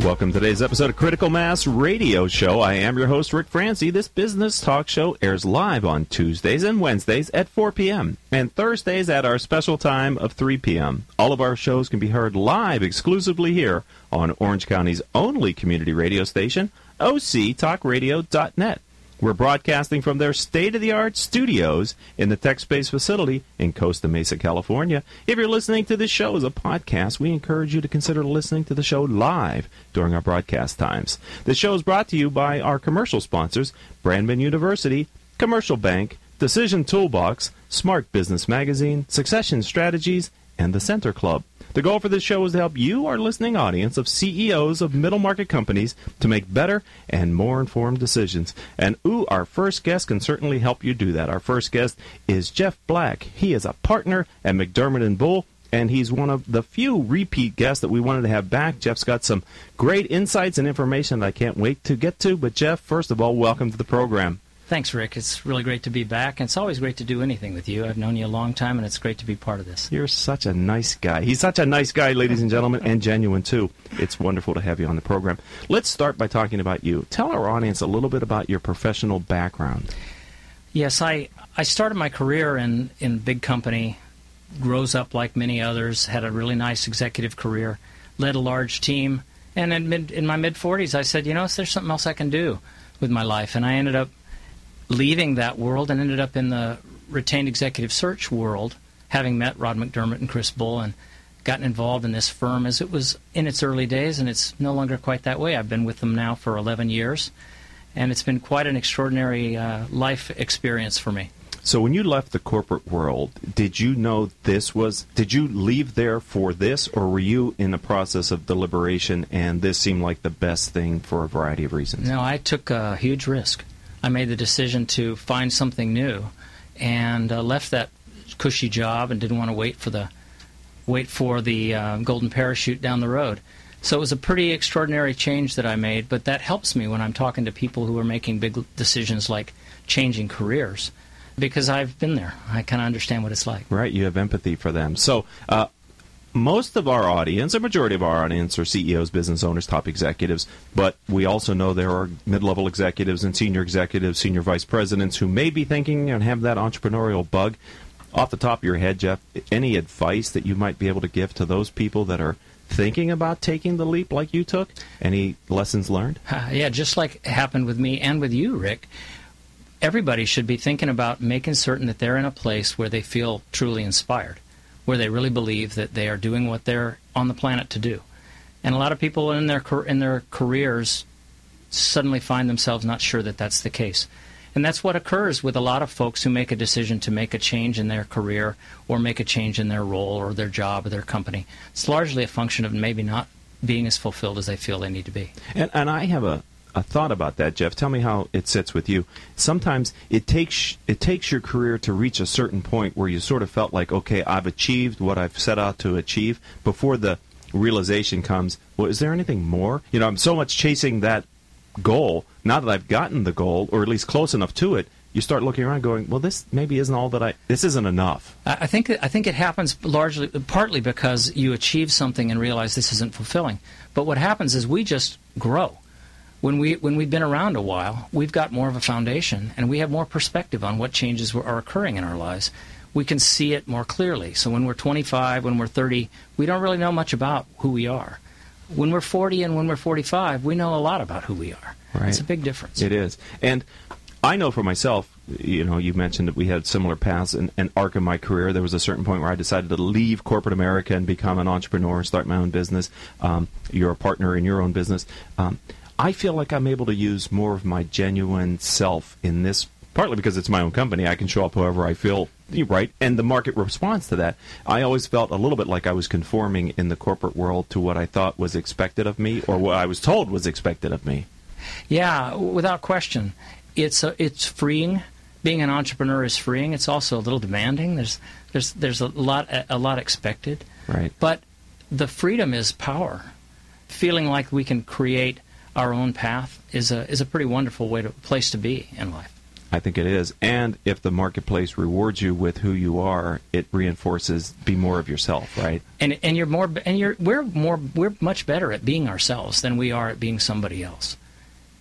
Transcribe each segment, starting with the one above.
Welcome to today's episode of Critical Mass Radio Show. I am your host, Rick Franzi. This business talk show airs live on Tuesdays and Wednesdays at 4 p.m. and Thursdays at our special time of 3 p.m. All of our shows can be heard live exclusively here on Orange County's only community radio station, octalkradio.net. We're broadcasting from their state of the art studios in the TechSpace facility in Costa Mesa, California. If you're listening to this show as a podcast, we encourage you to consider listening to the show live during our broadcast times. The show is brought to you by our commercial sponsors Brandman University, Commercial Bank, Decision Toolbox, Smart Business Magazine, Succession Strategies, and the Center Club. The goal for this show is to help you, our listening audience of CEOs of middle market companies, to make better and more informed decisions. And ooh, our first guest can certainly help you do that. Our first guest is Jeff Black. He is a partner at McDermott and Bull. And he's one of the few repeat guests that we wanted to have back. Jeff's got some great insights and information that I can't wait to get to. But, Jeff, first of all, welcome to the program. Thanks, Rick. It's really great to be back. And it's always great to do anything with you. I've known you a long time, and it's great to be part of this. You're such a nice guy. He's such a nice guy, ladies and gentlemen, and genuine, too. It's wonderful to have you on the program. Let's start by talking about you. Tell our audience a little bit about your professional background. Yes, I, I started my career in, in big company, grows up like many others, had a really nice executive career, led a large team. And in, mid, in my mid 40s, I said, you know, there's something else I can do with my life. And I ended up leaving that world and ended up in the retained executive search world, having met Rod McDermott and Chris Bull and gotten involved in this firm as it was in its early days, and it's no longer quite that way. I've been with them now for 11 years, and it's been quite an extraordinary uh, life experience for me. So when you left the corporate world, did you know this was did you leave there for this or were you in the process of deliberation and this seemed like the best thing for a variety of reasons? No, I took a huge risk. I made the decision to find something new, and uh, left that cushy job and didn't want to wait for the wait for the uh, golden parachute down the road. So it was a pretty extraordinary change that I made, but that helps me when I'm talking to people who are making big decisions like changing careers because I've been there. I kind of understand what it's like. Right, you have empathy for them. So, uh, most of our audience, a majority of our audience, are CEOs, business owners, top executives. But we also know there are mid-level executives and senior executives, senior vice presidents who may be thinking and have that entrepreneurial bug. Off the top of your head, Jeff, any advice that you might be able to give to those people that are thinking about taking the leap like you took? Any lessons learned? Uh, yeah, just like happened with me and with you, Rick. Everybody should be thinking about making certain that they're in a place where they feel truly inspired where they really believe that they are doing what they're on the planet to do. And a lot of people in their in their careers suddenly find themselves not sure that that's the case. And that's what occurs with a lot of folks who make a decision to make a change in their career or make a change in their role or their job or their company. It's largely a function of maybe not being as fulfilled as they feel they need to be. And, and I have a, a thought about that, Jeff. Tell me how it sits with you. Sometimes it takes it takes your career to reach a certain point where you sort of felt like, okay, I've achieved what I've set out to achieve. Before the realization comes, well, is there anything more? You know, I'm so much chasing that goal. Now that I've gotten the goal, or at least close enough to it, you start looking around, going, "Well, this maybe isn't all that I. This isn't enough." I think I think it happens largely, partly because you achieve something and realize this isn't fulfilling. But what happens is we just grow when we when we've been around a while, we've got more of a foundation and we have more perspective on what changes are occurring in our lives. We can see it more clearly. So when we're 25, when we're 30, we don't really know much about who we are. When we're 40 and when we're 45, we know a lot about who we are. Right. It's a big difference. It is. And I know for myself, you know, you mentioned that we had similar paths and, and arc in my career. There was a certain point where I decided to leave corporate America and become an entrepreneur, and start my own business. Um, you're a partner in your own business. Um, I feel like I'm able to use more of my genuine self in this, partly because it's my own company. I can show up however I feel right, and the market responds to that. I always felt a little bit like I was conforming in the corporate world to what I thought was expected of me, or what I was told was expected of me. Yeah, without question, it's a, it's freeing. Being an entrepreneur is freeing. It's also a little demanding. There's there's there's a lot a lot expected. Right. But the freedom is power feeling like we can create our own path is a is a pretty wonderful way to place to be in life. I think it is. And if the marketplace rewards you with who you are, it reinforces be more of yourself, right? And and you're more and you're we're more we're much better at being ourselves than we are at being somebody else.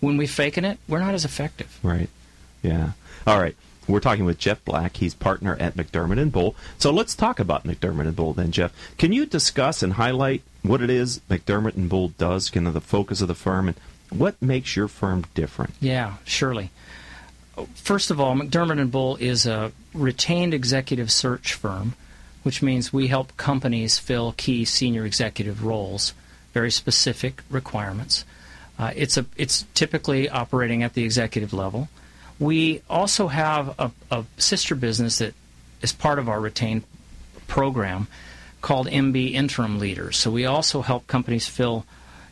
When we faking it, we're not as effective. Right. Yeah. All right. We're talking with Jeff Black. He's partner at McDermott and Bull. So let's talk about McDermott and Bull then, Jeff. Can you discuss and highlight what it is McDermott and Bull does, kind of the focus of the firm, and what makes your firm different? Yeah, surely. First of all, McDermott and Bull is a retained executive search firm, which means we help companies fill key senior executive roles, very specific requirements. Uh, it's a it's typically operating at the executive level. We also have a, a sister business that is part of our retained program called MB Interim Leaders. So we also help companies fill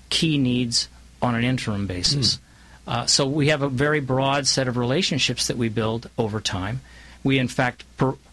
key needs on an interim basis. Mm. Uh, so we have a very broad set of relationships that we build over time. We, in fact,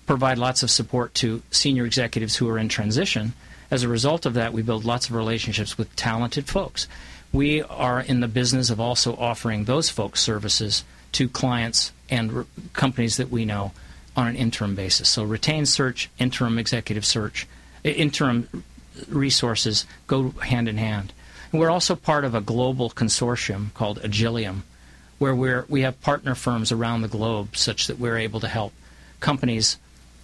provide lots of support to senior executives who are in transition. As a result of that, we build lots of relationships with talented folks. We are in the business of also offering those folks services to clients and re- companies that we know on an interim basis. So retained search, interim executive search, interim resources go hand in hand. And we're also part of a global consortium called Agilium, where we're, we have partner firms around the globe such that we're able to help companies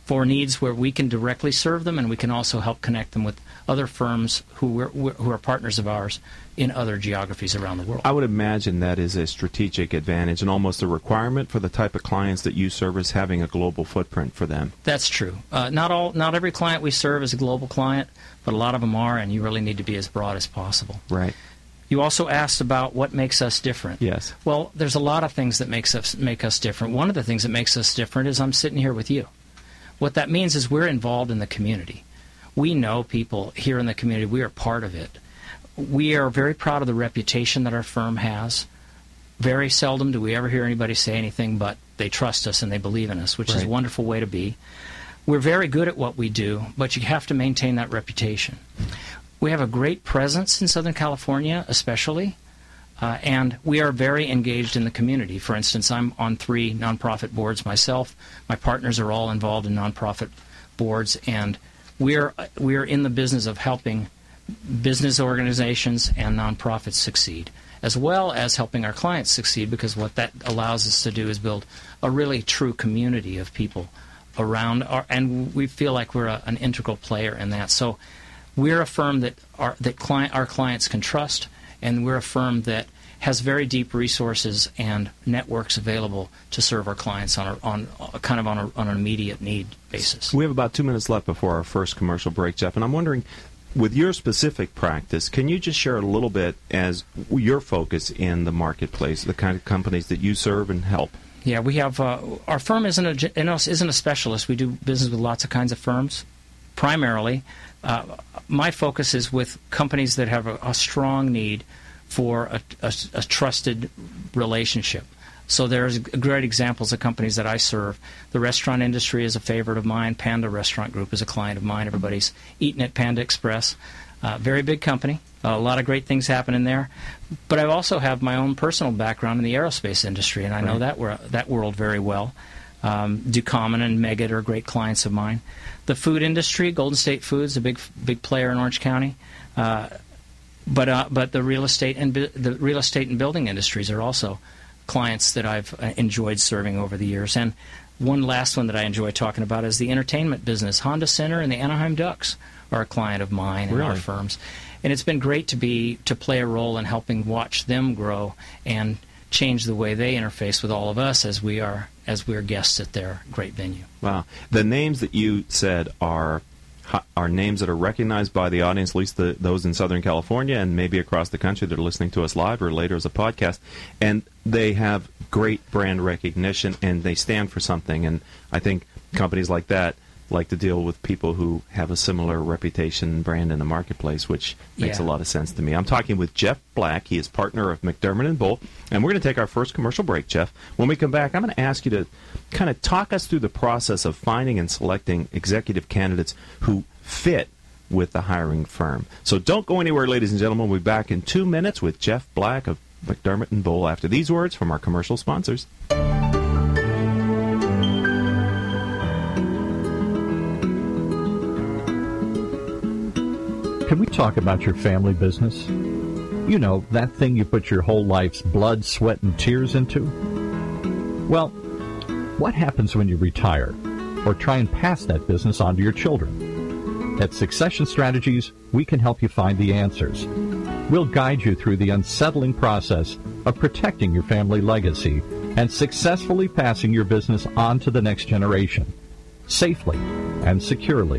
for needs where we can directly serve them, and we can also help connect them with other firms who, who are partners of ours in other geographies around the world. I would imagine that is a strategic advantage and almost a requirement for the type of clients that you service having a global footprint for them. That's true. Uh, not all, not every client we serve is a global client, but a lot of them are, and you really need to be as broad as possible. Right. You also asked about what makes us different. Yes. Well, there's a lot of things that makes us make us different. One of the things that makes us different is I'm sitting here with you. What that means is we're involved in the community. We know people here in the community. We are part of it. We are very proud of the reputation that our firm has. Very seldom do we ever hear anybody say anything but they trust us and they believe in us, which right. is a wonderful way to be. We're very good at what we do, but you have to maintain that reputation. We have a great presence in Southern California, especially, uh, and we are very engaged in the community. For instance, I'm on three nonprofit boards myself. My partners are all involved in nonprofit boards, and we're we're in the business of helping business organizations and nonprofits succeed, as well as helping our clients succeed. Because what that allows us to do is build a really true community of people around, our, and we feel like we're a, an integral player in that. So we're a firm that our, that client, our clients can trust, and we're a firm that has very deep resources and networks available to serve our clients on a, on a, kind of on, a, on an immediate need basis. We have about two minutes left before our first commercial break, Jeff, and I'm wondering, with your specific practice, can you just share a little bit as your focus in the marketplace, the kind of companies that you serve and help? Yeah, we have uh, our firm isn't a isn't a specialist. We do business with lots of kinds of firms. Primarily, uh, my focus is with companies that have a, a strong need for a, a, a, trusted relationship. So there's great examples of companies that I serve. The restaurant industry is a favorite of mine. Panda Restaurant Group is a client of mine. Everybody's eating at Panda Express. Uh, very big company. a lot of great things happening there. But I also have my own personal background in the aerospace industry, and I know that wor- that world very well. Um, Ducommun and Meggitt are great clients of mine. The food industry, Golden State Foods, a big big player in Orange County. Uh, but uh, but the real estate and bu- the real estate and building industries are also clients that I've uh, enjoyed serving over the years. And one last one that I enjoy talking about is the entertainment business. Honda Center and the Anaheim Ducks are a client of mine and really? our firms. And it's been great to be to play a role in helping watch them grow and change the way they interface with all of us as we are as we're guests at their great venue. Wow. The names that you said are are names that are recognized by the audience, at least the, those in Southern California and maybe across the country that are listening to us live or later as a podcast. And they have great brand recognition and they stand for something. And I think companies like that like to deal with people who have a similar reputation brand in the marketplace, which makes yeah. a lot of sense to me. I'm talking with Jeff Black. He is partner of McDermott and Bull, and we're going to take our first commercial break, Jeff. When we come back, I'm going to ask you to kind of talk us through the process of finding and selecting executive candidates who fit with the hiring firm. So don't go anywhere, ladies and gentlemen. We'll be back in two minutes with Jeff Black of McDermott and Bull after these words from our commercial sponsors. Can we talk about your family business? You know, that thing you put your whole life's blood, sweat, and tears into? Well, what happens when you retire or try and pass that business on to your children? At Succession Strategies, we can help you find the answers. We'll guide you through the unsettling process of protecting your family legacy and successfully passing your business on to the next generation, safely and securely,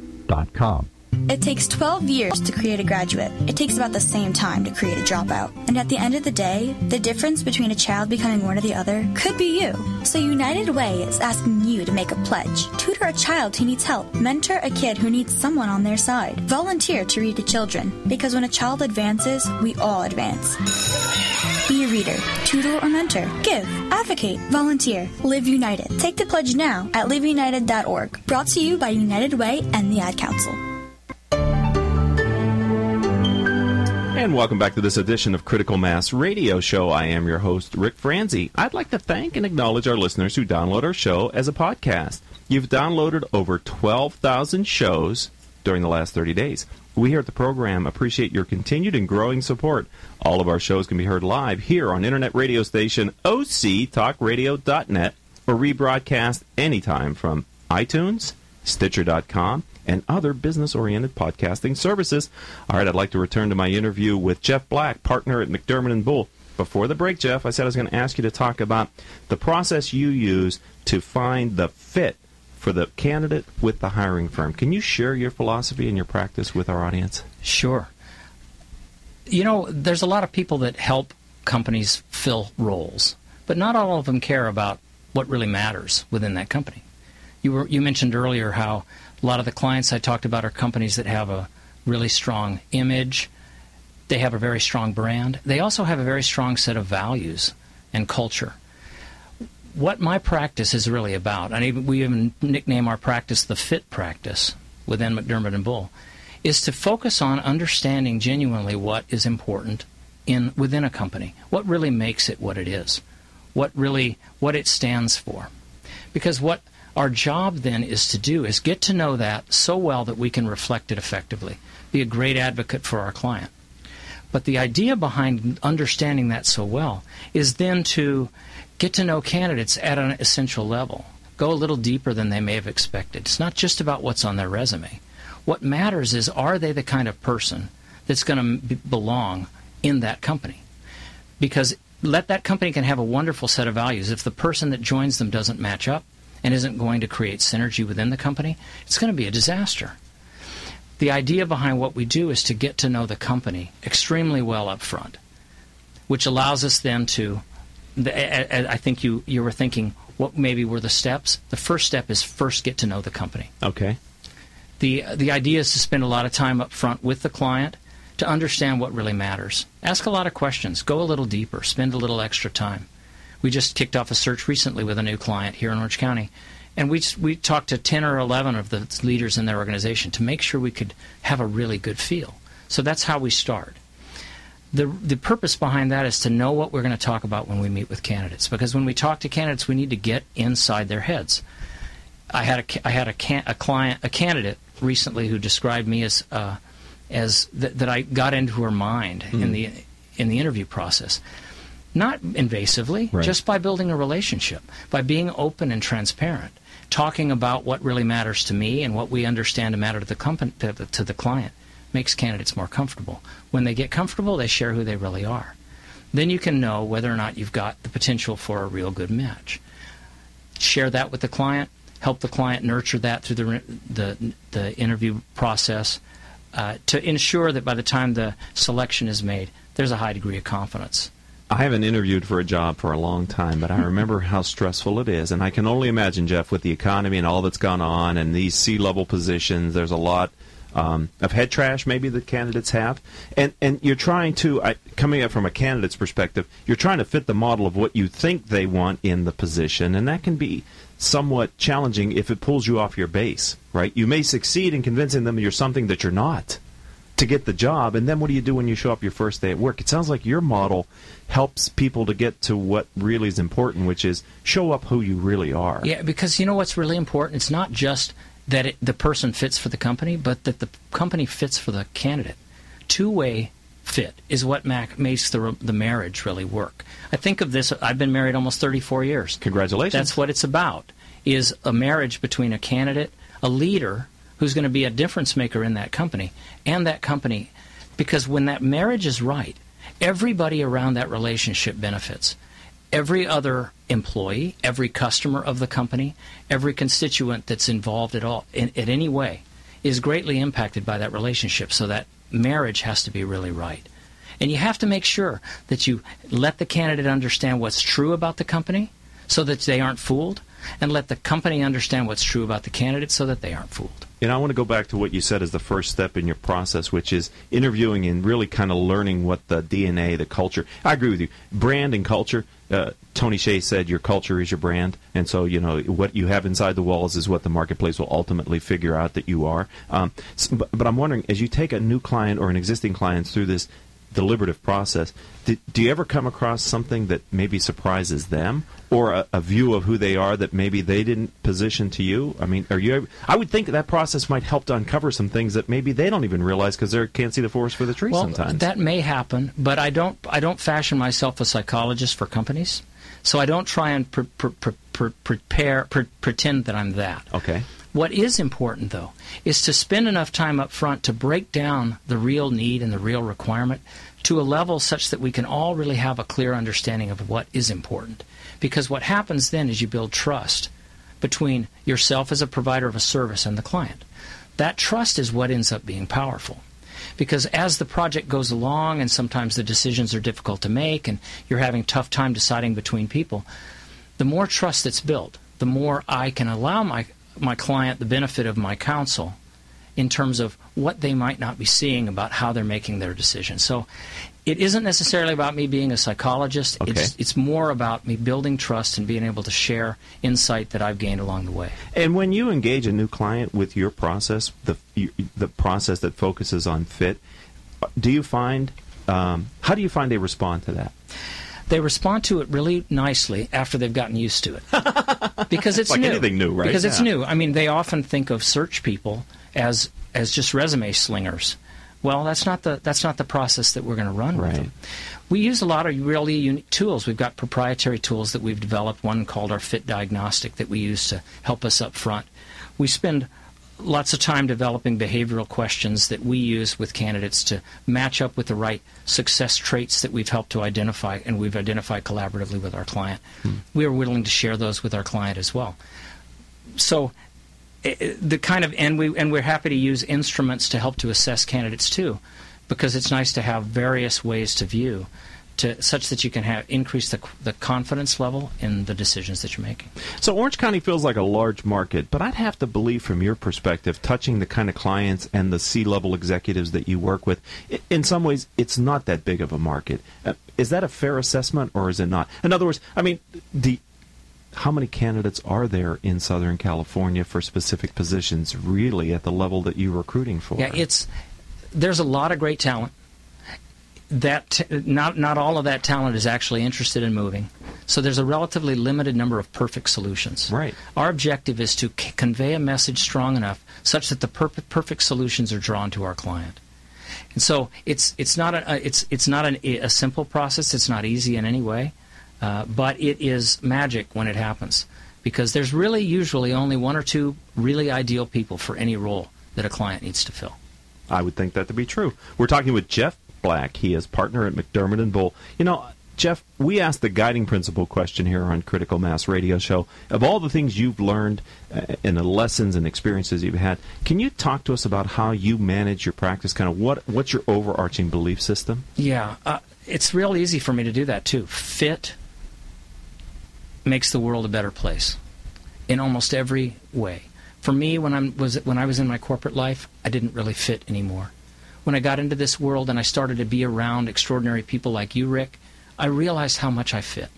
succession-strategies.com. It takes 12 years to create a graduate. It takes about the same time to create a dropout. And at the end of the day, the difference between a child becoming one or the other could be you. So United Way is asking you to make a pledge. Tutor a child who needs help. Mentor a kid who needs someone on their side. Volunteer to read to children. Because when a child advances, we all advance. Be a reader, tutor or mentor. Give, advocate, volunteer. Live United. Take the pledge now at liveunited.org. Brought to you by United Way and the Ad Council. And welcome back to this edition of Critical Mass Radio Show. I am your host, Rick Franzi. I'd like to thank and acknowledge our listeners who download our show as a podcast. You've downloaded over 12,000 shows during the last 30 days. We here at the program appreciate your continued and growing support. All of our shows can be heard live here on internet radio station octalkradio.net or rebroadcast anytime from iTunes, Stitcher.com, and other business oriented podcasting services. All right, I'd like to return to my interview with Jeff Black, partner at McDermott and Bull. Before the break, Jeff, I said I was going to ask you to talk about the process you use to find the fit for the candidate with the hiring firm. Can you share your philosophy and your practice with our audience? Sure. You know, there's a lot of people that help companies fill roles, but not all of them care about what really matters within that company. You were you mentioned earlier how a lot of the clients I talked about are companies that have a really strong image. They have a very strong brand. They also have a very strong set of values and culture. What my practice is really about, and we even nickname our practice the fit practice within McDermott and Bull, is to focus on understanding genuinely what is important in within a company. What really makes it what it is. What really what it stands for. Because what our job then is to do is get to know that so well that we can reflect it effectively, be a great advocate for our client. But the idea behind understanding that so well is then to get to know candidates at an essential level, go a little deeper than they may have expected. It's not just about what's on their resume. What matters is are they the kind of person that's going to belong in that company? Because let that company can have a wonderful set of values. If the person that joins them doesn't match up, and isn't going to create synergy within the company, it's going to be a disaster. The idea behind what we do is to get to know the company extremely well up front, which allows us then to. I think you, you were thinking what maybe were the steps. The first step is first get to know the company. Okay. The, the idea is to spend a lot of time up front with the client to understand what really matters. Ask a lot of questions. Go a little deeper. Spend a little extra time. We just kicked off a search recently with a new client here in Orange County, and we we talked to 10 or 11 of the leaders in their organization to make sure we could have a really good feel. So that's how we start. The, the purpose behind that is to know what we're going to talk about when we meet with candidates. Because when we talk to candidates, we need to get inside their heads. I had a, I had a, can, a client, a candidate recently who described me as, uh, as th- that I got into her mind mm. in hmm. the in the interview process not invasively, right. just by building a relationship, by being open and transparent, talking about what really matters to me and what we understand to matter to the company, to the, to the client, makes candidates more comfortable. When they get comfortable, they share who they really are. Then you can know whether or not you've got the potential for a real good match. Share that with the client. help the client nurture that through the the, the interview process uh, to ensure that by the time the selection is made, there's a high degree of confidence. I haven't interviewed for a job for a long time, but I remember how stressful it is. And I can only imagine, Jeff, with the economy and all that's gone on and these C-level positions, there's a lot um, of head trash maybe that candidates have. And, and you're trying to, I, coming up from a candidate's perspective, you're trying to fit the model of what you think they want in the position. And that can be somewhat challenging if it pulls you off your base, right? You may succeed in convincing them you're something that you're not to get the job, and then what do you do when you show up your first day at work? It sounds like your model helps people to get to what really is important, which is show up who you really are. Yeah, because you know what's really important? It's not just that it, the person fits for the company, but that the company fits for the candidate. Two way fit is what Mac makes the, the marriage really work. I think of this, I've been married almost 34 years. Congratulations. That's what it's about, is a marriage between a candidate, a leader, who's going to be a difference maker in that company and that company. Because when that marriage is right, everybody around that relationship benefits. Every other employee, every customer of the company, every constituent that's involved at all in, in any way is greatly impacted by that relationship. So that marriage has to be really right. And you have to make sure that you let the candidate understand what's true about the company so that they aren't fooled, and let the company understand what's true about the candidate so that they aren't fooled. And I want to go back to what you said as the first step in your process, which is interviewing and really kind of learning what the DNA, the culture. I agree with you. Brand and culture. Uh, Tony Hsieh said your culture is your brand, and so you know what you have inside the walls is what the marketplace will ultimately figure out that you are. Um, but, but I'm wondering, as you take a new client or an existing client through this deliberative process. Do, do, you ever come across something that maybe surprises them, or a, a, view of who they are that maybe they didn't position to you? I mean, are you? I would think that process might help to uncover some things that maybe they don't even realize because they can't see the forest for the trees. Well, sometimes that may happen, but I don't. I don't fashion myself a psychologist for companies, so I don't try and pre- pre- pre- prepare pretend that I'm that. Okay. What is important, though, is to spend enough time up front to break down the real need and the real requirement to a level such that we can all really have a clear understanding of what is important. Because what happens then is you build trust between yourself as a provider of a service and the client. That trust is what ends up being powerful. Because as the project goes along and sometimes the decisions are difficult to make and you're having tough time deciding between people, the more trust that's built, the more I can allow my my client the benefit of my counsel in terms of what they might not be seeing about how they're making their decisions. So it isn't necessarily about me being a psychologist. Okay. It's, it's more about me building trust and being able to share insight that I've gained along the way. And when you engage a new client with your process, the the process that focuses on fit, do you find um, how do you find they respond to that? they respond to it really nicely after they've gotten used to it because it's like new. anything new, right? Because yeah. it's new. I mean, they often think of search people as as just resume slingers. Well, that's not the that's not the process that we're going to run right. with them. We use a lot of really unique tools. We've got proprietary tools that we've developed. One called our Fit Diagnostic that we use to help us up front. We spend lots of time developing behavioral questions that we use with candidates to match up with the right success traits that we've helped to identify and we've identified collaboratively with our client. Hmm. We are willing to share those with our client as well. So the kind of and we and we're happy to use instruments to help to assess candidates too because it's nice to have various ways to view to such that you can have increase the, the confidence level in the decisions that you're making. So Orange County feels like a large market, but I'd have to believe from your perspective, touching the kind of clients and the C-level executives that you work with, in some ways, it's not that big of a market. Uh, is that a fair assessment, or is it not? In other words, I mean, the how many candidates are there in Southern California for specific positions, really, at the level that you're recruiting for? Yeah, it's there's a lot of great talent that not not all of that talent is actually interested in moving. So there's a relatively limited number of perfect solutions. Right. Our objective is to c- convey a message strong enough such that the perfect perfect solutions are drawn to our client. And so it's it's not a it's it's not an, a simple process. It's not easy in any way, uh, but it is magic when it happens because there's really usually only one or two really ideal people for any role that a client needs to fill. I would think that to be true. We're talking with Jeff Black. He is partner at McDermott and Bull. You know, Jeff, we asked the guiding principle question here on Critical Mass Radio Show. Of all the things you've learned uh, and the lessons and experiences you've had, can you talk to us about how you manage your practice? Kind of what what's your overarching belief system? Yeah, uh, it's real easy for me to do that too. Fit makes the world a better place in almost every way. For me, when I was when I was in my corporate life, I didn't really fit anymore. When I got into this world and I started to be around extraordinary people like you, Rick, I realized how much I fit.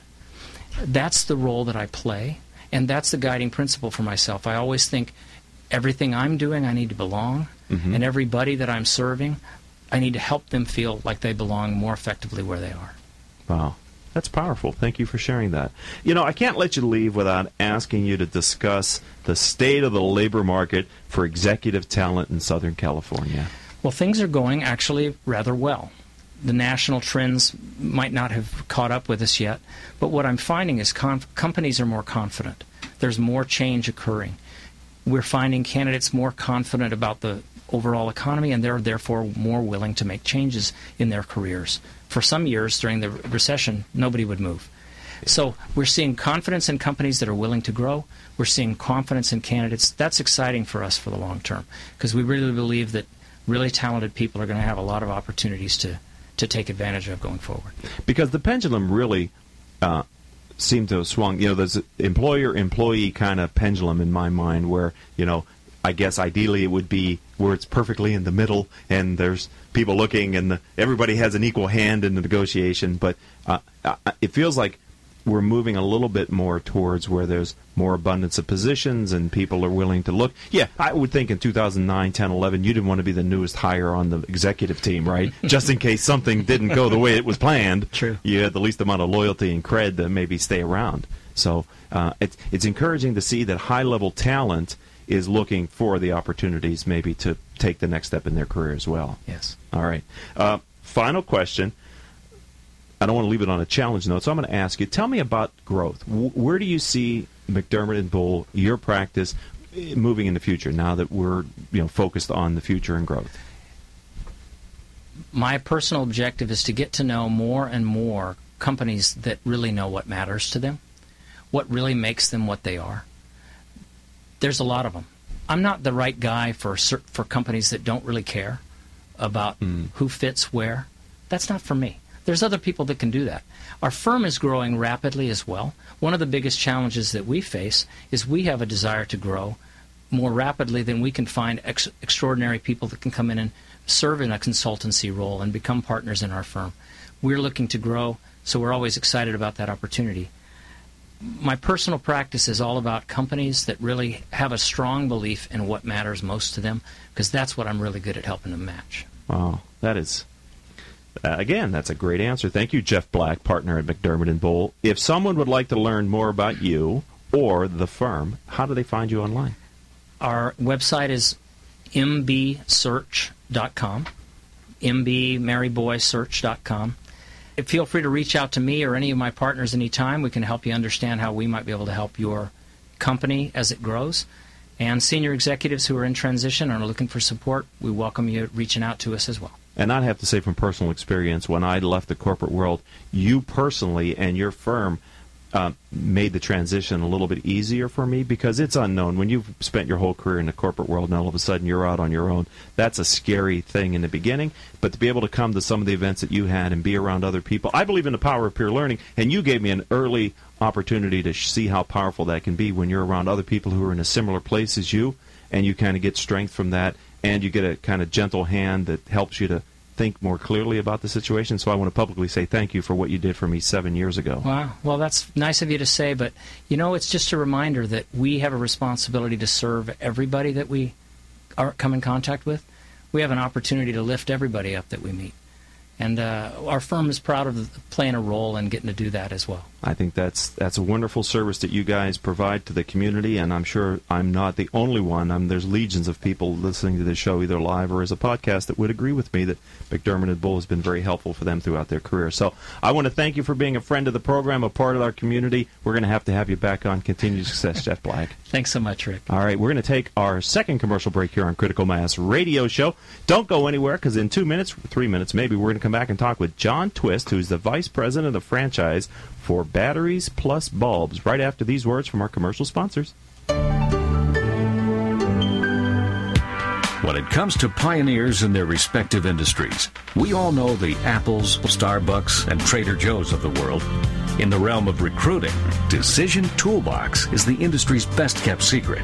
That's the role that I play, and that's the guiding principle for myself. I always think everything I'm doing, I need to belong, mm-hmm. and everybody that I'm serving, I need to help them feel like they belong more effectively where they are. Wow. That's powerful. Thank you for sharing that. You know, I can't let you leave without asking you to discuss the state of the labor market for executive talent in Southern California. Well, things are going actually rather well the national trends might not have caught up with us yet. But what I'm finding is companies are more confident. There's more change occurring. We're finding candidates more confident about the overall economy, and they're therefore more willing to make changes in their careers. For some years during the recession, nobody would move. So we're seeing confidence in companies that are willing to grow. We're seeing confidence in candidates. That's exciting for us for the long term because we really believe that really talented people are going to have a lot of opportunities to to take advantage of going forward. Because the pendulum really uh, seemed to have swung. You know, there's an employer-employee kind of pendulum in my mind where, you know, I guess ideally it would be where it's perfectly in the middle and there's people looking and the, everybody has an equal hand in the negotiation. But uh, it feels like we're moving a little bit more towards where there's more abundance of positions and people are willing to look. Yeah, I would think in 2009, 10, 11, you didn't want to be the newest hire on the executive team, right? Just in case something didn't go the way it was planned. True. You had the least amount of loyalty and cred to maybe stay around. So uh, it's, it's encouraging to see that high level talent is looking for the opportunities maybe to take the next step in their career as well. Yes. All right. Uh, final question. I don't want to leave it on a challenge note, so I'm going to ask you. Tell me about growth. where do you see McDermott and Bull, your practice, eh, moving in the future? Now that we're you know focused on the future and growth. My personal objective is to get to know more and more companies that really know what matters to them, what really makes them what they are. There's a lot of them. I'm not the right guy for for companies that don't really care about mm. who fits where. That's not for me. There's other people that can do that. Our firm is growing rapidly as well. One of the biggest challenges that we face is we have a desire to grow more rapidly than we can find ex- extraordinary people that can come in and serve in a consultancy role and become partners in our firm. We're looking to grow, so we're always excited about that opportunity. My personal practice is all about companies that really have a strong belief in what matters most to them, because that's what I'm really good at helping them match. Wow, that is uh, again, that's a great answer. Thank you, Jeff Black, partner at McDermott and Bull. If someone would like to learn more about you or the firm, how do they find you online? Our website is mbsearch.com, mbmaryboysearch.com. Feel free to reach out to me or any of my partners anytime. We can help you understand how we might be able to help your company as it grows. And senior executives who are in transition and are looking for support, we welcome you reaching out to us as well. And I'd have to say from personal experience, when I left the corporate world, you personally and your firm uh, made the transition a little bit easier for me because it's unknown. When you've spent your whole career in the corporate world and all of a sudden you're out on your own, that's a scary thing in the beginning. But to be able to come to some of the events that you had and be around other people, I believe in the power of peer learning, and you gave me an early opportunity to see how powerful that can be when you're around other people who are in a similar place as you, and you kind of get strength from that and you get a kind of gentle hand that helps you to think more clearly about the situation. So I want to publicly say thank you for what you did for me seven years ago. Wow. Well, that's nice of you to say, but you know, it's just a reminder that we have a responsibility to serve everybody that we are, come in contact with. We have an opportunity to lift everybody up that we meet. And uh, our firm is proud of playing a role in getting to do that as well. I think that's that's a wonderful service that you guys provide to the community, and I'm sure I'm not the only one. Um, there's legions of people listening to this show, either live or as a podcast, that would agree with me that McDermott and Bull has been very helpful for them throughout their career. So I want to thank you for being a friend of the program, a part of our community. We're going to have to have you back on. Continued success, Jeff Black. Thanks so much, Rick. All right, we're going to take our second commercial break here on Critical Mass Radio Show. Don't go anywhere because in two minutes, three minutes, maybe we're going to come back and talk with John Twist, who's the Vice President of the Franchise for Batteries Plus Bulbs, right after these words from our commercial sponsors. When it comes to pioneers in their respective industries, we all know the Apples, Starbucks, and Trader Joe's of the world. In the realm of recruiting, Decision Toolbox is the industry's best kept secret.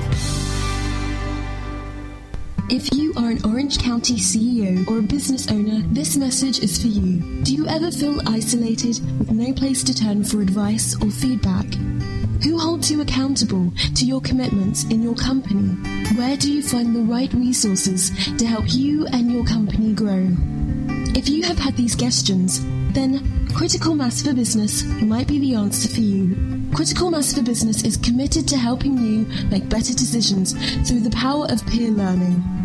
If you are an Orange County CEO or a business owner, this message is for you. Do you ever feel isolated with no place to turn for advice or feedback? Who holds you accountable to your commitments in your company? Where do you find the right resources to help you and your company grow? If you have had these questions, then Critical Mass for Business might be the answer for you. Critical Mass for Business is committed to helping you make better decisions through the power of peer learning.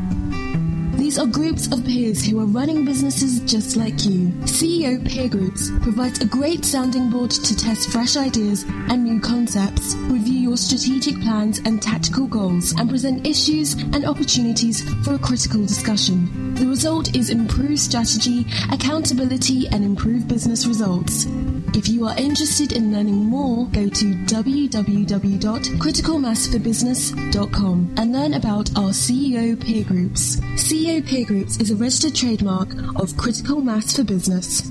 These are groups of peers who are running businesses just like you. CEO Peer Groups provides a great sounding board to test fresh ideas and new concepts, review your strategic plans and tactical goals, and present issues and opportunities for a critical discussion. The result is improved strategy, accountability, and improved business results. If you are interested in learning more, go to www.criticalmassforbusiness.com and learn about our CEO peer groups. CEO peer groups is a registered trademark of Critical Mass for Business.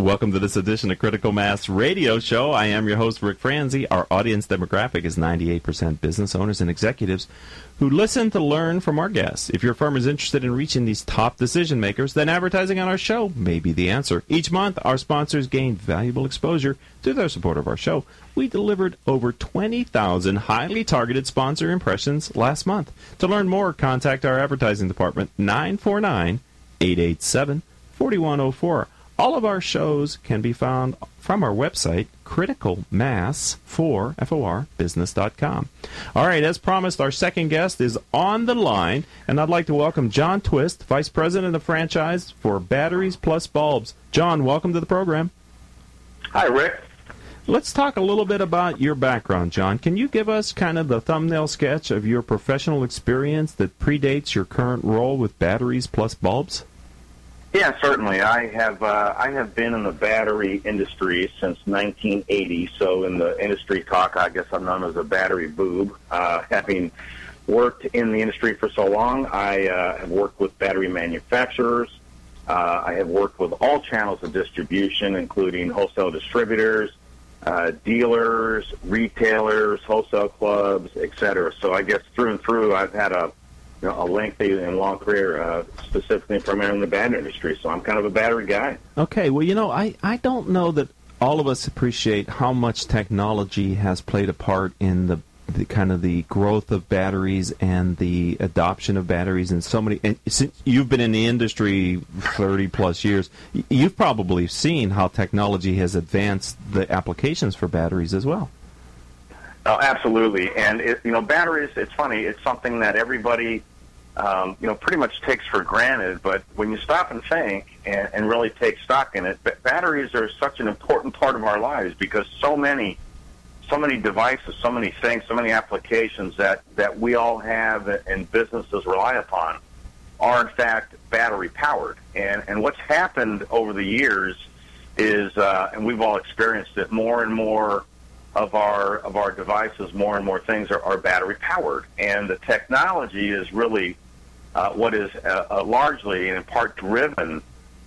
Welcome to this edition of Critical Mass Radio Show. I am your host, Rick Franzi. Our audience demographic is 98% business owners and executives who listen to learn from our guests. If your firm is interested in reaching these top decision makers, then advertising on our show may be the answer. Each month, our sponsors gain valuable exposure through their support of our show. We delivered over 20,000 highly targeted sponsor impressions last month. To learn more, contact our advertising department, 949 887 4104. All of our shows can be found from our website, criticalmass4, F-O-R, business.com. All right, as promised, our second guest is on the line, and I'd like to welcome John Twist, Vice President of the Franchise for Batteries Plus Bulbs. John, welcome to the program. Hi, Rick. Let's talk a little bit about your background, John. Can you give us kind of the thumbnail sketch of your professional experience that predates your current role with Batteries Plus Bulbs? Yeah, certainly. I have uh, I have been in the battery industry since 1980. So in the industry talk, I guess I'm known as a battery boob. Uh, having worked in the industry for so long, I uh, have worked with battery manufacturers. Uh, I have worked with all channels of distribution, including wholesale distributors, uh, dealers, retailers, wholesale clubs, et cetera. So I guess through and through, I've had a you know, a lengthy and long career, uh, specifically and primarily in the battery industry. So I'm kind of a battery guy. Okay, well, you know, I, I don't know that all of us appreciate how much technology has played a part in the, the kind of the growth of batteries and the adoption of batteries and so many. And since you've been in the industry 30 plus years, you've probably seen how technology has advanced the applications for batteries as well. Oh, absolutely. And it, you know, batteries. It's funny. It's something that everybody um, you know, pretty much takes for granted. But when you stop and think and, and really take stock in it, batteries are such an important part of our lives because so many, so many devices, so many things, so many applications that that we all have and businesses rely upon are in fact battery powered. And and what's happened over the years is, uh, and we've all experienced it, more and more of our of our devices, more and more things are, are battery powered, and the technology is really uh, what is uh, uh, largely and in part driven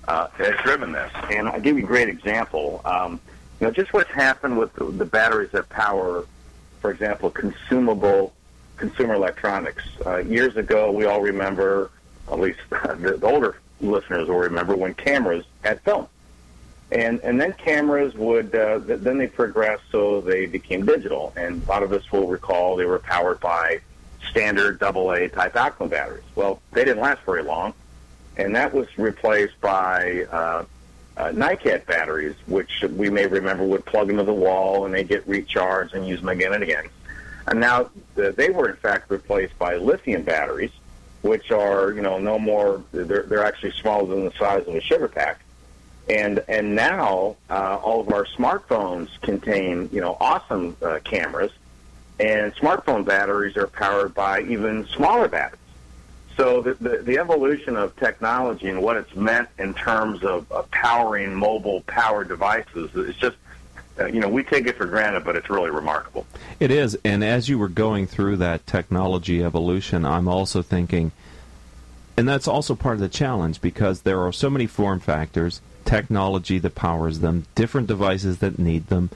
uh, has driven this. And I'll give you a great example. Um, you know, just what's happened with the, the batteries that power, for example, consumable consumer electronics. Uh, years ago, we all remember, at least the, the older listeners will remember, when cameras had film and and then cameras would uh, then they progressed so they became digital. And a lot of us will recall they were powered by standard AA type alkaline batteries. Well they didn't last very long. And that was replaced by uh, uh, NiCad batteries which we may remember would plug into the wall and they get recharged and use them again and again. And now they were in fact replaced by lithium batteries which are you know no more they're, they're actually smaller than the size of a sugar pack and and now uh, all of our smartphones contain you know awesome uh, cameras, and smartphone batteries are powered by even smaller batteries. So the, the, the evolution of technology and what it's meant in terms of, of powering mobile power devices is just uh, you know, we take it for granted, but it's really remarkable. It is. And as you were going through that technology evolution, I'm also thinking, and that's also part of the challenge because there are so many form factors technology that powers them, different devices that need them.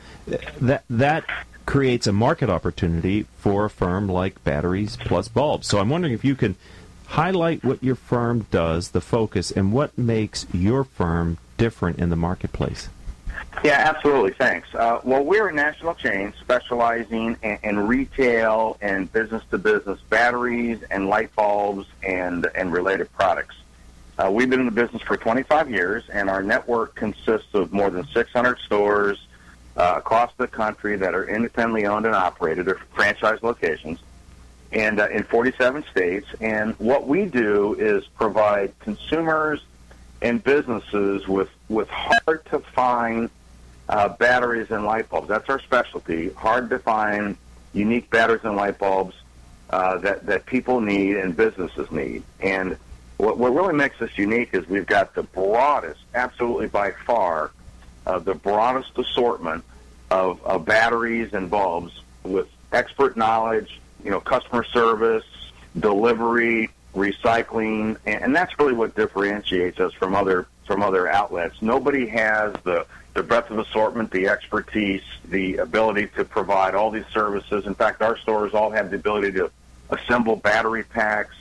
That that creates a market opportunity for a firm like Batteries Plus Bulbs. So I'm wondering if you can highlight what your firm does, the focus, and what makes your firm different in the marketplace. Yeah, absolutely. Thanks. Uh, well, we're a national chain specializing in, in retail and business to business batteries and light bulbs and, and related products. Uh, we've been in the business for 25 years, and our network consists of more than 600 stores uh, across the country that are independently owned and operated, or franchise locations, and uh, in 47 states. And what we do is provide consumers and businesses with with hard to find uh, batteries and light bulbs. That's our specialty. Hard to find unique batteries and light bulbs uh, that that people need and businesses need. And what, what really makes us unique is we've got the broadest, absolutely by far, uh, the broadest assortment of, of batteries and bulbs with expert knowledge, you know, customer service, delivery, recycling, and, and that's really what differentiates us from other from other outlets. Nobody has the the breadth of assortment, the expertise, the ability to provide all these services. In fact, our stores all have the ability to assemble battery packs,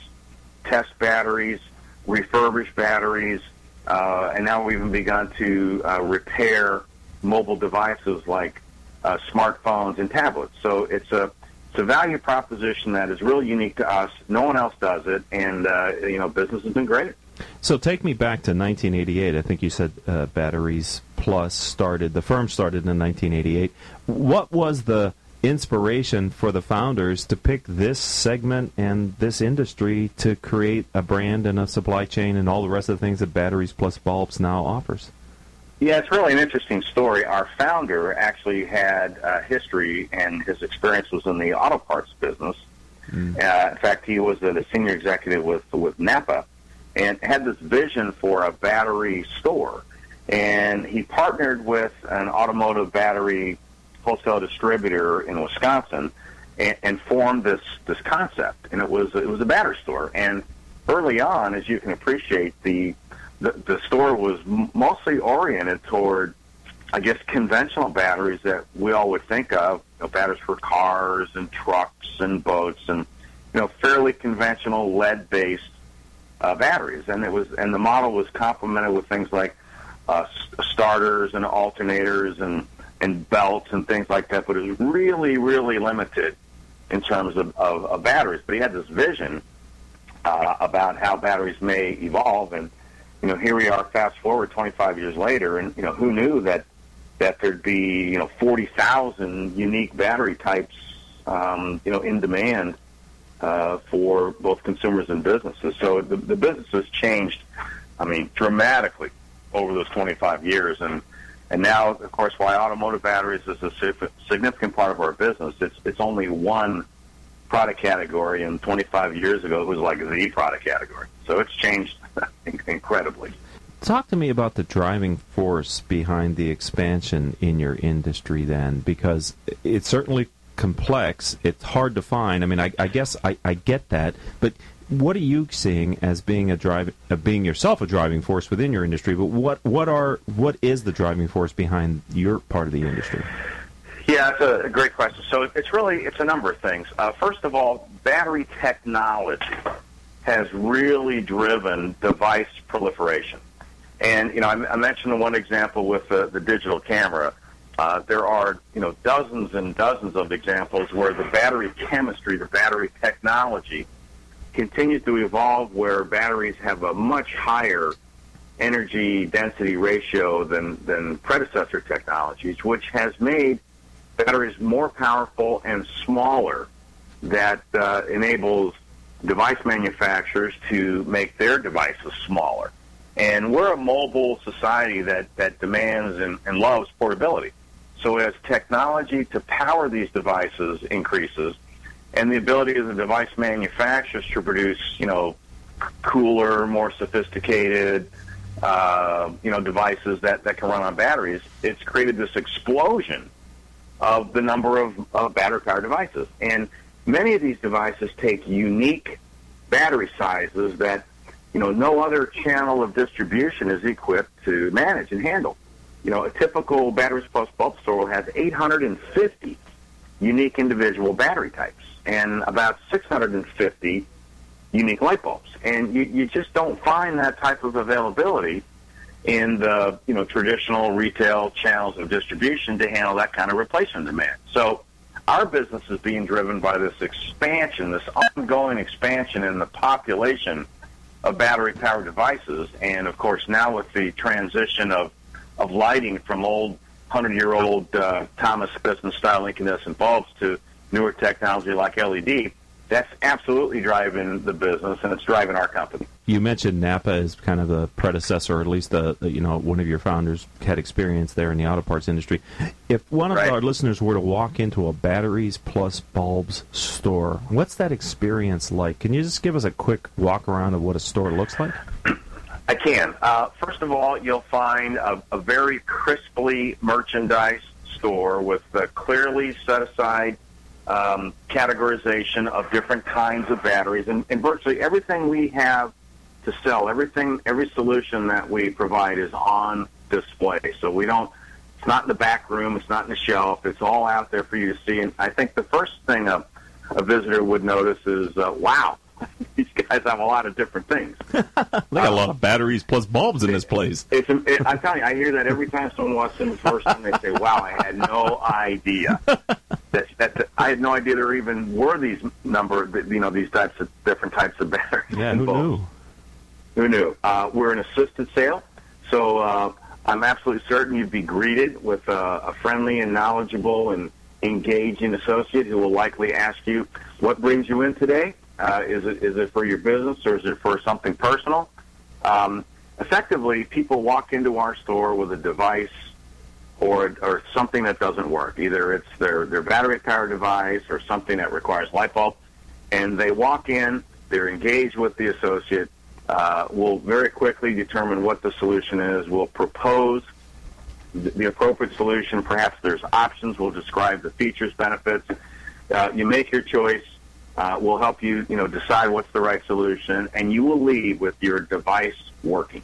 test batteries, refurbish batteries, uh, and now we've even begun to uh, repair mobile devices like uh, smartphones and tablets. So it's a it's a value proposition that is really unique to us. No one else does it, and uh, you know business has been great. So take me back to 1988. I think you said uh, Batteries Plus started. The firm started in 1988. What was the inspiration for the founders to pick this segment and this industry to create a brand and a supply chain and all the rest of the things that Batteries Plus Bulbs now offers? Yeah, it's really an interesting story. Our founder actually had a history, and his experience was in the auto parts business. Mm. Uh, in fact, he was a senior executive with with Napa, and had this vision for a battery store. And he partnered with an automotive battery wholesale distributor in Wisconsin and, and formed this this concept. And it was it was a battery store. And early on, as you can appreciate, the the, the store was mostly oriented toward, I guess, conventional batteries that we all would think of, you know, batteries for cars and trucks and boats, and you know, fairly conventional lead-based uh, batteries. And it was, and the model was complemented with things like uh, starters and alternators and and belts and things like that, but it was really, really limited in terms of, of, of batteries. But he had this vision uh, about how batteries may evolve, and you know, here we are, fast forward 25 years later, and you know, who knew that that there'd be you know 40,000 unique battery types, um, you know, in demand uh, for both consumers and businesses. So the, the business has changed, I mean, dramatically over those 25 years, and And now, of course, why automotive batteries is a significant part of our business, it's, it's only one product category, and 25 years ago it was like the product category. So it's changed incredibly. Talk to me about the driving force behind the expansion in your industry, then, because it's certainly complex. It's hard to find. I mean, I, I guess I, I get that, but what are you seeing as being a drive, uh, being yourself a driving force within your industry? But what what are what is the driving force behind your part of the industry? Yeah, it's a great question. So it's really it's a number of things. Uh, first of all, battery technology has really driven device proliferation. And you know, I, I mentioned one example with the, the digital camera. Uh, there are you know dozens and dozens of examples where the battery chemistry, the battery technology, continues to evolve, where batteries have a much higher energy density ratio than than predecessor technologies, which has made batteries more powerful and smaller. That uh, enables device manufacturers to make their devices smaller. And we're a mobile society that, that demands and, and loves portability. So as technology to power these devices increases, and the ability of the device manufacturers to produce, you know, cooler, more sophisticated, uh, you know, devices that, that can run on batteries, it's created this explosion of the number of, of battery powered devices. And many of these devices take unique battery sizes that you know, no other channel of distribution is equipped to manage and handle. You know, a typical batteries plus bulb store has 850 unique individual battery types and about 650 unique light bulbs. And you, you just don't find that type of availability in the, you know, traditional retail channels of distribution to handle that kind of replacement demand. So our business is being driven by this expansion, this ongoing expansion in the population of battery powered devices. And of course, now with the transition of, of lighting from old 100 year old uh, Thomas Edison style incandescent bulbs to newer technology like LED, that's absolutely driving the business and it's driving our company. You mentioned Napa as kind of the predecessor, or at least the, you know one of your founders had experience there in the auto parts industry. If one of right. our listeners were to walk into a batteries plus bulbs store, what's that experience like? Can you just give us a quick walk around of what a store looks like? I can. Uh, first of all, you'll find a, a very crisply merchandised store with a clearly set aside um, categorization of different kinds of batteries, and, and virtually everything we have to sell. Everything, every solution that we provide is on display. So we don't. It's not in the back room. It's not in the shelf. It's all out there for you to see. And I think the first thing a, a visitor would notice is, uh, wow, these guys have a lot of different things. they got a lot of batteries plus bulbs in this place. It's, it, I'm telling you, I hear that every time someone walks in the first time they say, "Wow, I had no idea that, that I had no idea there even were these number, you know, these types of different types of batteries." Yeah, who knew? Who knew? Uh, we're an assisted sale, so uh, I'm absolutely certain you'd be greeted with a, a friendly and knowledgeable and engaging associate who will likely ask you, "What brings you in today? Uh, is it is it for your business or is it for something personal?" Um, effectively, people walk into our store with a device or or something that doesn't work. Either it's their their battery powered device or something that requires light bulb, and they walk in. They're engaged with the associate uh, we'll very quickly determine what the solution is. We'll propose the appropriate solution. Perhaps there's options. We'll describe the features, benefits. Uh, you make your choice. Uh, we'll help you, you know, decide what's the right solution, and you will leave with your device working.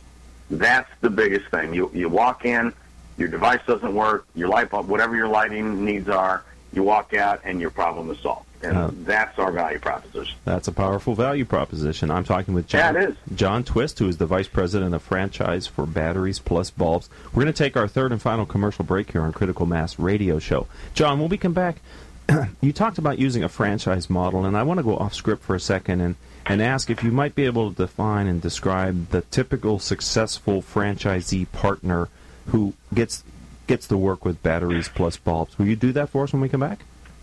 That's the biggest thing. You you walk in, your device doesn't work, your light bulb, whatever your lighting needs are, you walk out, and your problem is solved. And uh, that's our value proposition. That's a powerful value proposition. I'm talking with John, yeah, John Twist, who is the Vice President of Franchise for Batteries Plus Bulbs. We're going to take our third and final commercial break here on Critical Mass Radio Show. John, when we come back, you talked about using a franchise model, and I want to go off script for a second and, and ask if you might be able to define and describe the typical successful franchisee partner who gets gets to work with batteries plus bulbs. Will you do that for us when we come back?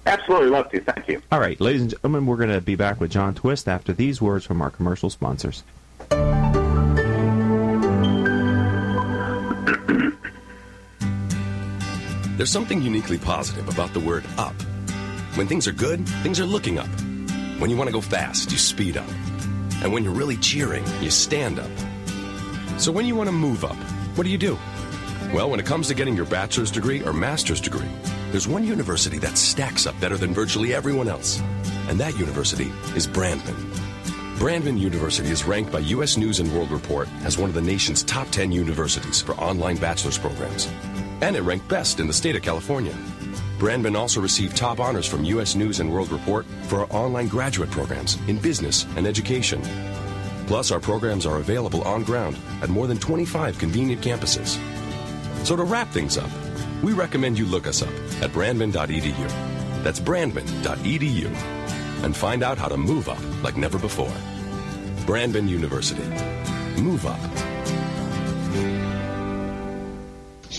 Absolutely, love to. Thank you. All right, ladies and gentlemen, we're going to be back with John Twist after these words from our commercial sponsors. There's something uniquely positive about the word up. When things are good, things are looking up. When you want to go fast, you speed up. And when you're really cheering, you stand up. So when you want to move up, what do you do? Well, when it comes to getting your bachelor's degree or master's degree, there's one university that stacks up better than virtually everyone else. And that university is Brandman. Brandman University is ranked by U.S. News and World Report as one of the nation's top 10 universities for online bachelor's programs. And it ranked best in the state of California. Brandman also received top honors from U.S. News and World Report for our online graduate programs in business and education. Plus, our programs are available on ground at more than 25 convenient campuses. So to wrap things up, we recommend you look us up at brandman.edu. That's brandman.edu. And find out how to move up like never before. Brandman University. Move up.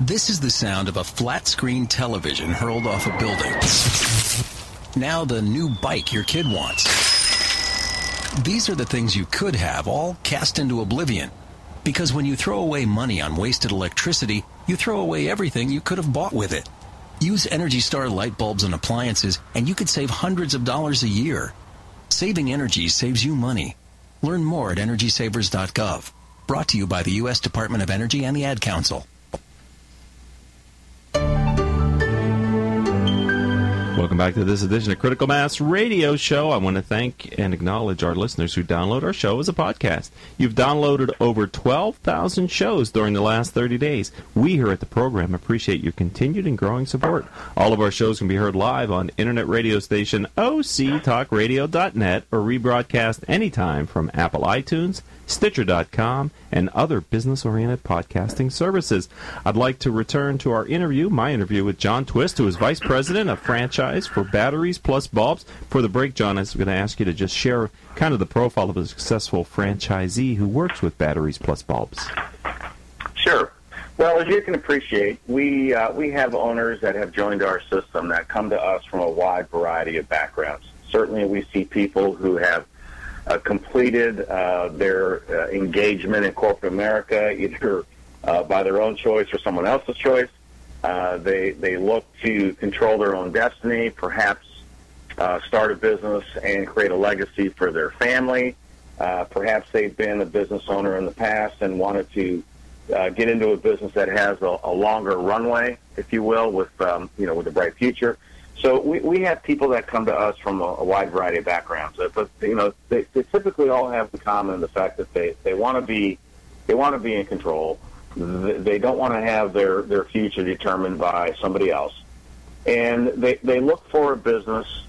This is the sound of a flat screen television hurled off a building. Now the new bike your kid wants. These are the things you could have all cast into oblivion. Because when you throw away money on wasted electricity, you throw away everything you could have bought with it. Use Energy Star light bulbs and appliances, and you could save hundreds of dollars a year. Saving energy saves you money. Learn more at EnergySavers.gov. Brought to you by the U.S. Department of Energy and the Ad Council. Welcome back to this edition of Critical Mass Radio Show. I want to thank and acknowledge our listeners who download our show as a podcast. You've downloaded over 12,000 shows during the last 30 days. We here at the program appreciate your continued and growing support. All of our shows can be heard live on internet radio station octalkradio.net or rebroadcast anytime from Apple iTunes, Stitcher.com, and other business oriented podcasting services. I'd like to return to our interview, my interview with John Twist, who is Vice President of Franchise for Batteries Plus Bulbs. For the break, John, I was going to ask you to just share kind of the profile of a successful franchisee who works with Batteries Plus Bulbs. Sure. Well, as you can appreciate, we uh, we have owners that have joined our system that come to us from a wide variety of backgrounds. Certainly, we see people who have completed uh, their uh, engagement in corporate America, either uh, by their own choice or someone else's choice. Uh, they they look to control their own destiny, perhaps uh, start a business and create a legacy for their family. Uh, perhaps they've been a business owner in the past and wanted to uh, get into a business that has a, a longer runway, if you will, with um, you know with a bright future. So we, we have people that come to us from a, a wide variety of backgrounds, uh, but you know they, they typically all have in common the fact that they, they want to be they want to be in control. They don't want to have their, their future determined by somebody else, and they they look for a business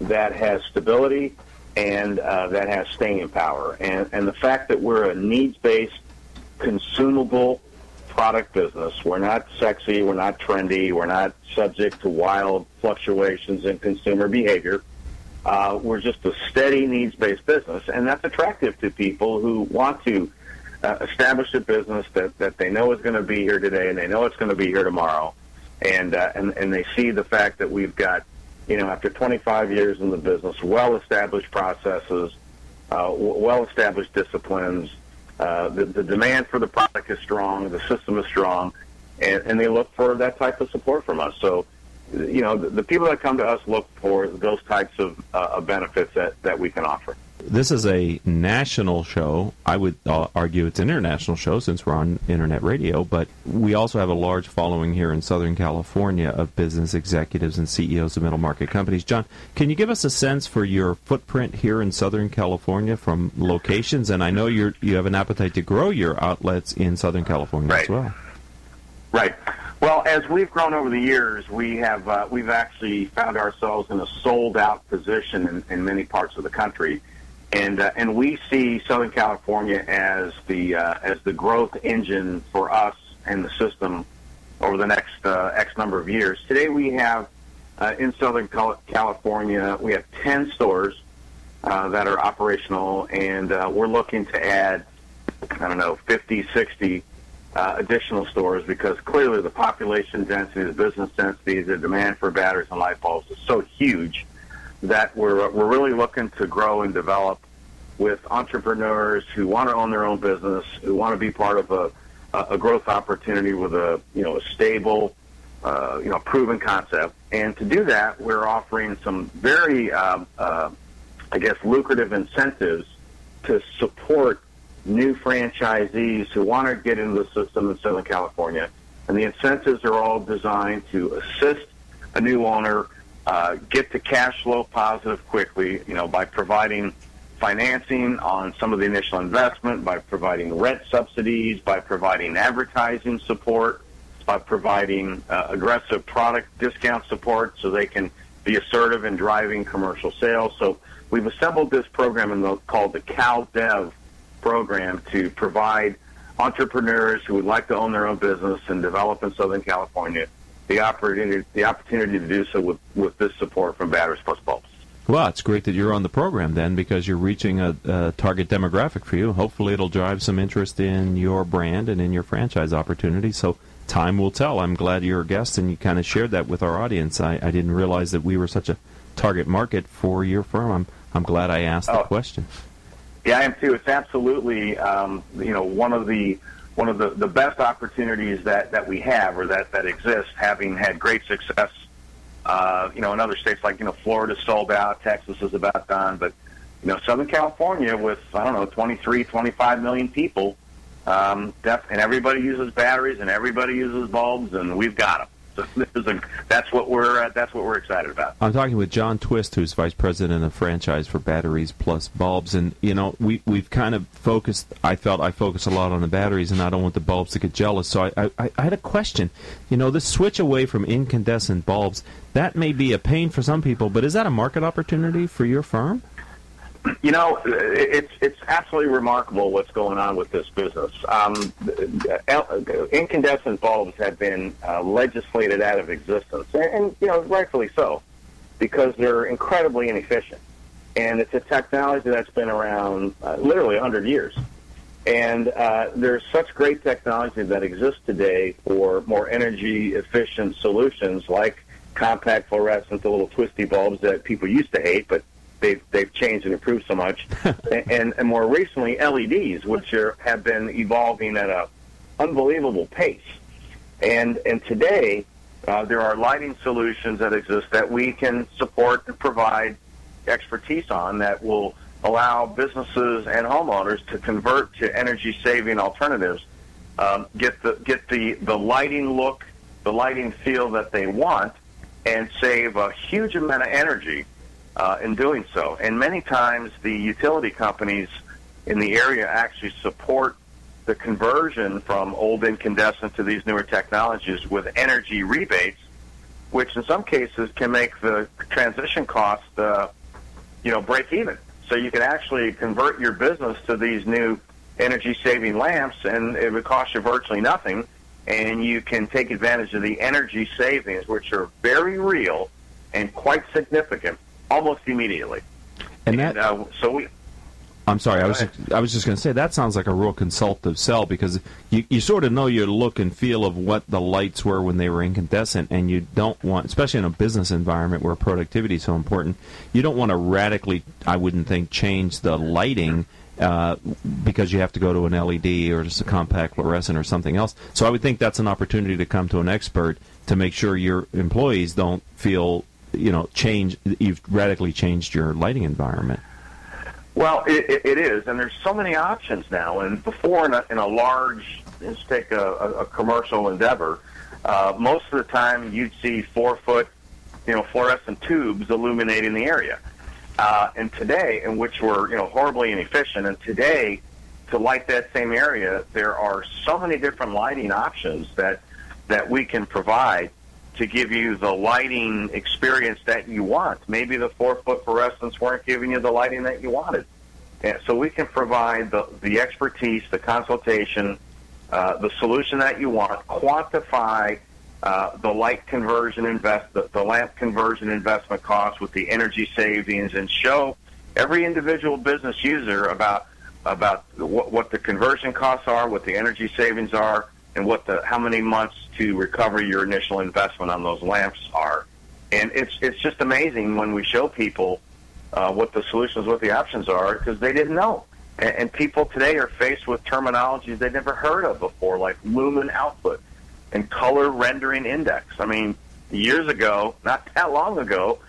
that has stability and uh, that has staying power. And and the fact that we're a needs based consumable product business. We're not sexy. We're not trendy. We're not subject to wild fluctuations in consumer behavior. Uh, we're just a steady needs-based business, and that's attractive to people who want to uh, establish a business that, that they know is going to be here today and they know it's going to be here tomorrow, and uh, and and they see the fact that we've got, you know, after 25 years in the business, well-established processes, uh, well-established disciplines, uh, the, the demand for the product is strong, the system is strong, and, and they look for that type of support from us. So, you know, the, the people that come to us look for those types of, uh, of benefits that, that we can offer this is a national show. I would uh, argue it's an international show since we're on internet radio, but we also have a large following here in Southern California of business executives and CEOs of middle market companies. John, can you give us a sense for your footprint here in Southern California from locations? And I know you you have an appetite to grow your outlets in Southern California right. as well. Right. Well, as we've grown over the years, we have uh, we've actually found ourselves in a sold out position in, in many parts of the country and uh, and we see Southern California as the uh, as the growth engine for us and the system over the next uh, X number of years. Today we have uh, in Southern California we have 10 stores uh, that are operational, and uh, we're looking to add I don't know 50, 60 uh, additional stores because clearly the population density, the business density, the demand for batteries and light bulbs is so huge that we're we're really looking to grow and develop with entrepreneurs who want to own their own business, who want to be part of a a growth opportunity with a you know a stable, uh, you know proven concept. And to do that, we're offering some very, um, uh, I guess, lucrative incentives to support new franchisees who want to get into the system in Southern California. And the incentives are all designed to assist a new owner uh, get to cash flow positive quickly, you know, by providing financing on some of the initial investment, by providing rent subsidies, by providing advertising support, by providing uh, aggressive product discount support so they can be assertive in driving commercial sales. So we've assembled this program in the, called the Cal Dev program to provide entrepreneurs who would like to own their own business and develop in Southern California the opportunity the opportunity to do so with, with this support from Batteries Plus Bulbs. Well, it's great that you're on the program then because you're reaching a, a, target demographic for you. Hopefully, it'll drive some interest in your brand and in your franchise opportunity. So, time will tell. I'm glad you're a guest and you kind of shared that with our audience. I, I didn't realize that we were such a target market for your firm. I'm, I'm glad I asked oh. the question. Yeah, I am too. It's absolutely um, you know one of the one of the, the best opportunities that, that we have or that, that exists, having had great success, uh, you know, in other states like, you know, Florida sold out, Texas is about done, but, you know, Southern California with, I don't know, 23, 25 million people, um, def- and everybody uses batteries and everybody uses bulbs, and we've got them. A, that's what we're uh, that's what we're excited about. I'm talking with John Twist, who's vice president of franchise for batteries plus bulbs, and you know we we've kind of focused. I felt I focused a lot on the batteries, and I don't want the bulbs to get jealous. So I I, I had a question. You know, this switch away from incandescent bulbs that may be a pain for some people, but is that a market opportunity for your firm? You know, it's it's absolutely remarkable what's going on with this business. Um, incandescent bulbs have been uh, legislated out of existence, and, and you know, rightfully so, because they're incredibly inefficient, and it's a technology that's been around uh, literally 100 years. And uh, there's such great technology that exists today for more energy efficient solutions like compact fluorescent, the little twisty bulbs that people used to hate, but they've they've changed and improved so much, and, and more recently LEDs, which are, have been evolving at a unbelievable pace. And and today uh, there are lighting solutions that exist that we can support and provide expertise on that will allow businesses and homeowners to convert to energy saving alternatives, um, get the get the the lighting look, the lighting feel that they want, and save a huge amount of energy uh, in doing so. And many times the utility companies in the area actually support the conversion from old incandescent to these newer technologies with energy rebates, which in some cases can make the transition cost, uh, you know, break even. So you can actually convert your business to these new energy saving lamps and it would cost you virtually nothing and you can take advantage of the energy savings which are very real and quite significant almost immediately. And, and that, uh, so we. I'm sorry. I was just, I was just going to say that sounds like a real consultative sell because you you sort of know your look and feel of what the lights were when they were incandescent, and you don't want, especially in a business environment where productivity is so important, you don't want to radically, I wouldn't think, change the lighting. Uh, because you have to go to an LED or just a compact fluorescent or something else. So I would think that's an opportunity to come to an expert to make sure your employees don't feel you know change you've radically changed your lighting environment. Well, it, it is, and there's so many options now. And before, in a, in a large, let's take a, a commercial endeavor, uh, most of the time you'd see four foot, you know, fluorescent tubes illuminating the area. Uh, and today, in which were you know horribly inefficient, and today to light that same area, there are so many different lighting options that that we can provide to give you the lighting experience that you want. Maybe the four foot fluorescents weren't giving you the lighting that you wanted. And so we can provide the, the expertise, the consultation, uh, the solution that you want, quantify uh, the light conversion invest, the, the lamp conversion investment cost with the energy savings, and show every individual business user about about what, what the conversion costs are, what the energy savings are, and what the how many months to recover your initial investment on those lamps are. And it's it's just amazing when we show people uh, what the solutions, what the options are, because they didn't know. And, and people today are faced with terminologies they've never heard of before, like lumen output and color rendering index. I mean, years ago, not that long ago,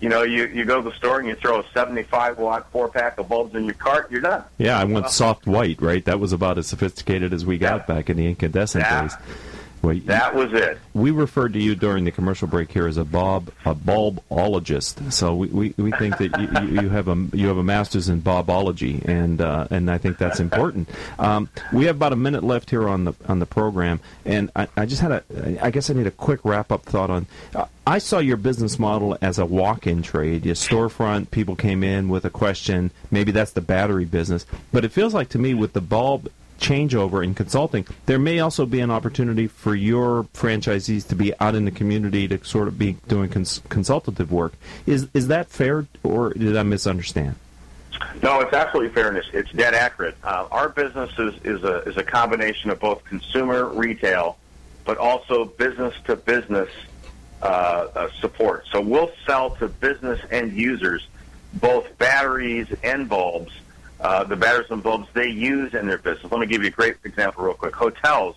you know, you, you go to the store and you throw a 75 watt four pack of bulbs in your cart, you're done. Yeah, I went soft white, right? That was about as sophisticated as we got yeah. back in the incandescent yeah. days. Well, that was it. We referred to you during the commercial break here as a bob a bulbologist. So we, we, we think that you, you have a you have a master's in bobology, and uh, and I think that's important. Um, we have about a minute left here on the on the program, and I, I just had a I guess I need a quick wrap up thought on. Uh, I saw your business model as a walk-in trade. Your storefront, people came in with a question. Maybe that's the battery business, but it feels like to me with the bulb changeover in consulting, there may also be an opportunity for your franchisees to be out in the community to sort of be doing cons- consultative work. Is is that fair, or did I misunderstand? No, it's absolutely fair, and it's, it's dead accurate. Uh, our business is, is a is a combination of both consumer retail, but also business to business uh, uh, support. So we'll sell to business end users both batteries and bulbs uh, the batteries and bulbs they use in their business. Let me give you a great example real quick. Hotels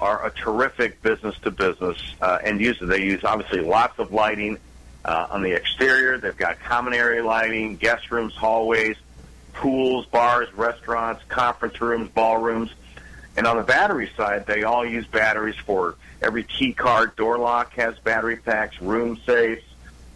are a terrific business to business uh, end user. They use obviously lots of lighting uh, on the exterior. They've got common area lighting, guest rooms, hallways, pools, bars, restaurants, conference rooms, ballrooms. And on the battery side, they all use batteries for every key card, door lock has battery packs, room safes,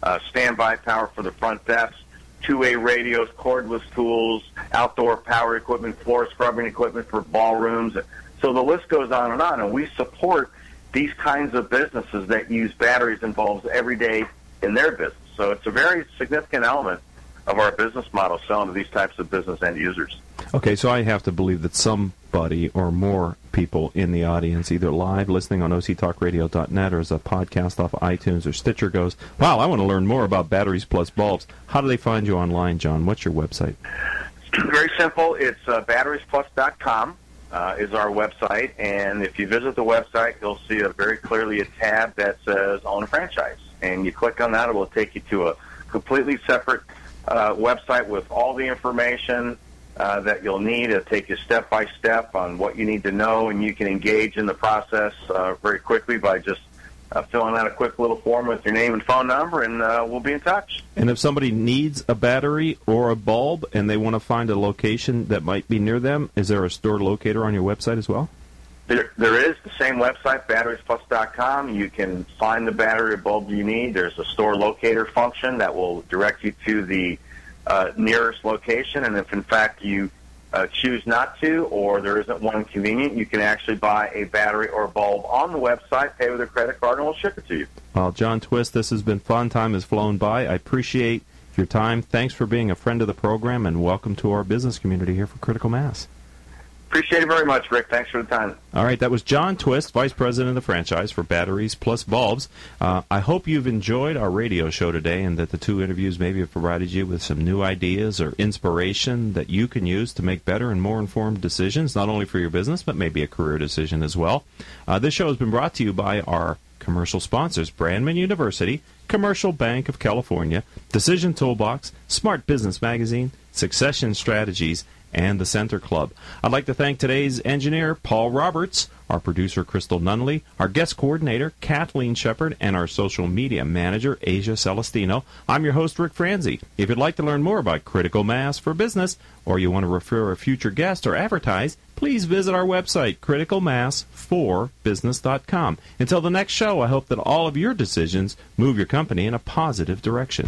uh, standby power for the front desk two-way radios, cordless tools, outdoor power equipment, floor scrubbing equipment for ballrooms. So the list goes on and on. And we support these kinds of businesses that use batteries bulbs every day in their business. So it's a very significant element of our business model selling to these types of business end users. Okay, so I have to believe that somebody or more people in the audience, either live listening on octalkradio.net or as a podcast off iTunes or Stitcher, goes, Wow, I want to learn more about batteries plus bulbs. How do they find you online, John? What's your website? Very simple. It's uh, batteriesplus.com. Uh, is our website, and if you visit the website, you'll see a very clearly a tab that says "Own a Franchise," and you click on that, it will take you to a completely separate uh, website with all the information uh, that you'll need. It'll take you step by step on what you need to know, and you can engage in the process uh, very quickly by just uh, filling out a quick little form with your name and phone number, and uh, we'll be in touch. And if somebody needs a battery or a bulb and they want to find a location that might be near them, is there a store locator on your website as well? There, there is the same website, batteriesplus.com. You can find the battery or bulb you need. There's a store locator function that will direct you to the uh, nearest location. And if in fact you uh, choose not to, or there isn't one convenient, you can actually buy a battery or a bulb on the website, pay with a credit card, and we'll ship it to you. Well, John Twist, this has been fun. Time has flown by. I appreciate your time. Thanks for being a friend of the program, and welcome to our business community here for Critical Mass. Appreciate it very much, Rick. Thanks for the time. All right, that was John Twist, Vice President of the franchise for Batteries Plus Bulbs. Uh, I hope you've enjoyed our radio show today and that the two interviews maybe have provided you with some new ideas or inspiration that you can use to make better and more informed decisions, not only for your business, but maybe a career decision as well. Uh, this show has been brought to you by our commercial sponsors Brandman University, Commercial Bank of California, Decision Toolbox, Smart Business Magazine, Succession Strategies, and the Center Club. I'd like to thank today's engineer, Paul Roberts, our producer, Crystal Nunley, our guest coordinator, Kathleen Shepard, and our social media manager, Asia Celestino. I'm your host, Rick Franzi. If you'd like to learn more about critical mass for business, or you want to refer a future guest or advertise, please visit our website, criticalmass4business.com. Until the next show, I hope that all of your decisions move your company in a positive direction.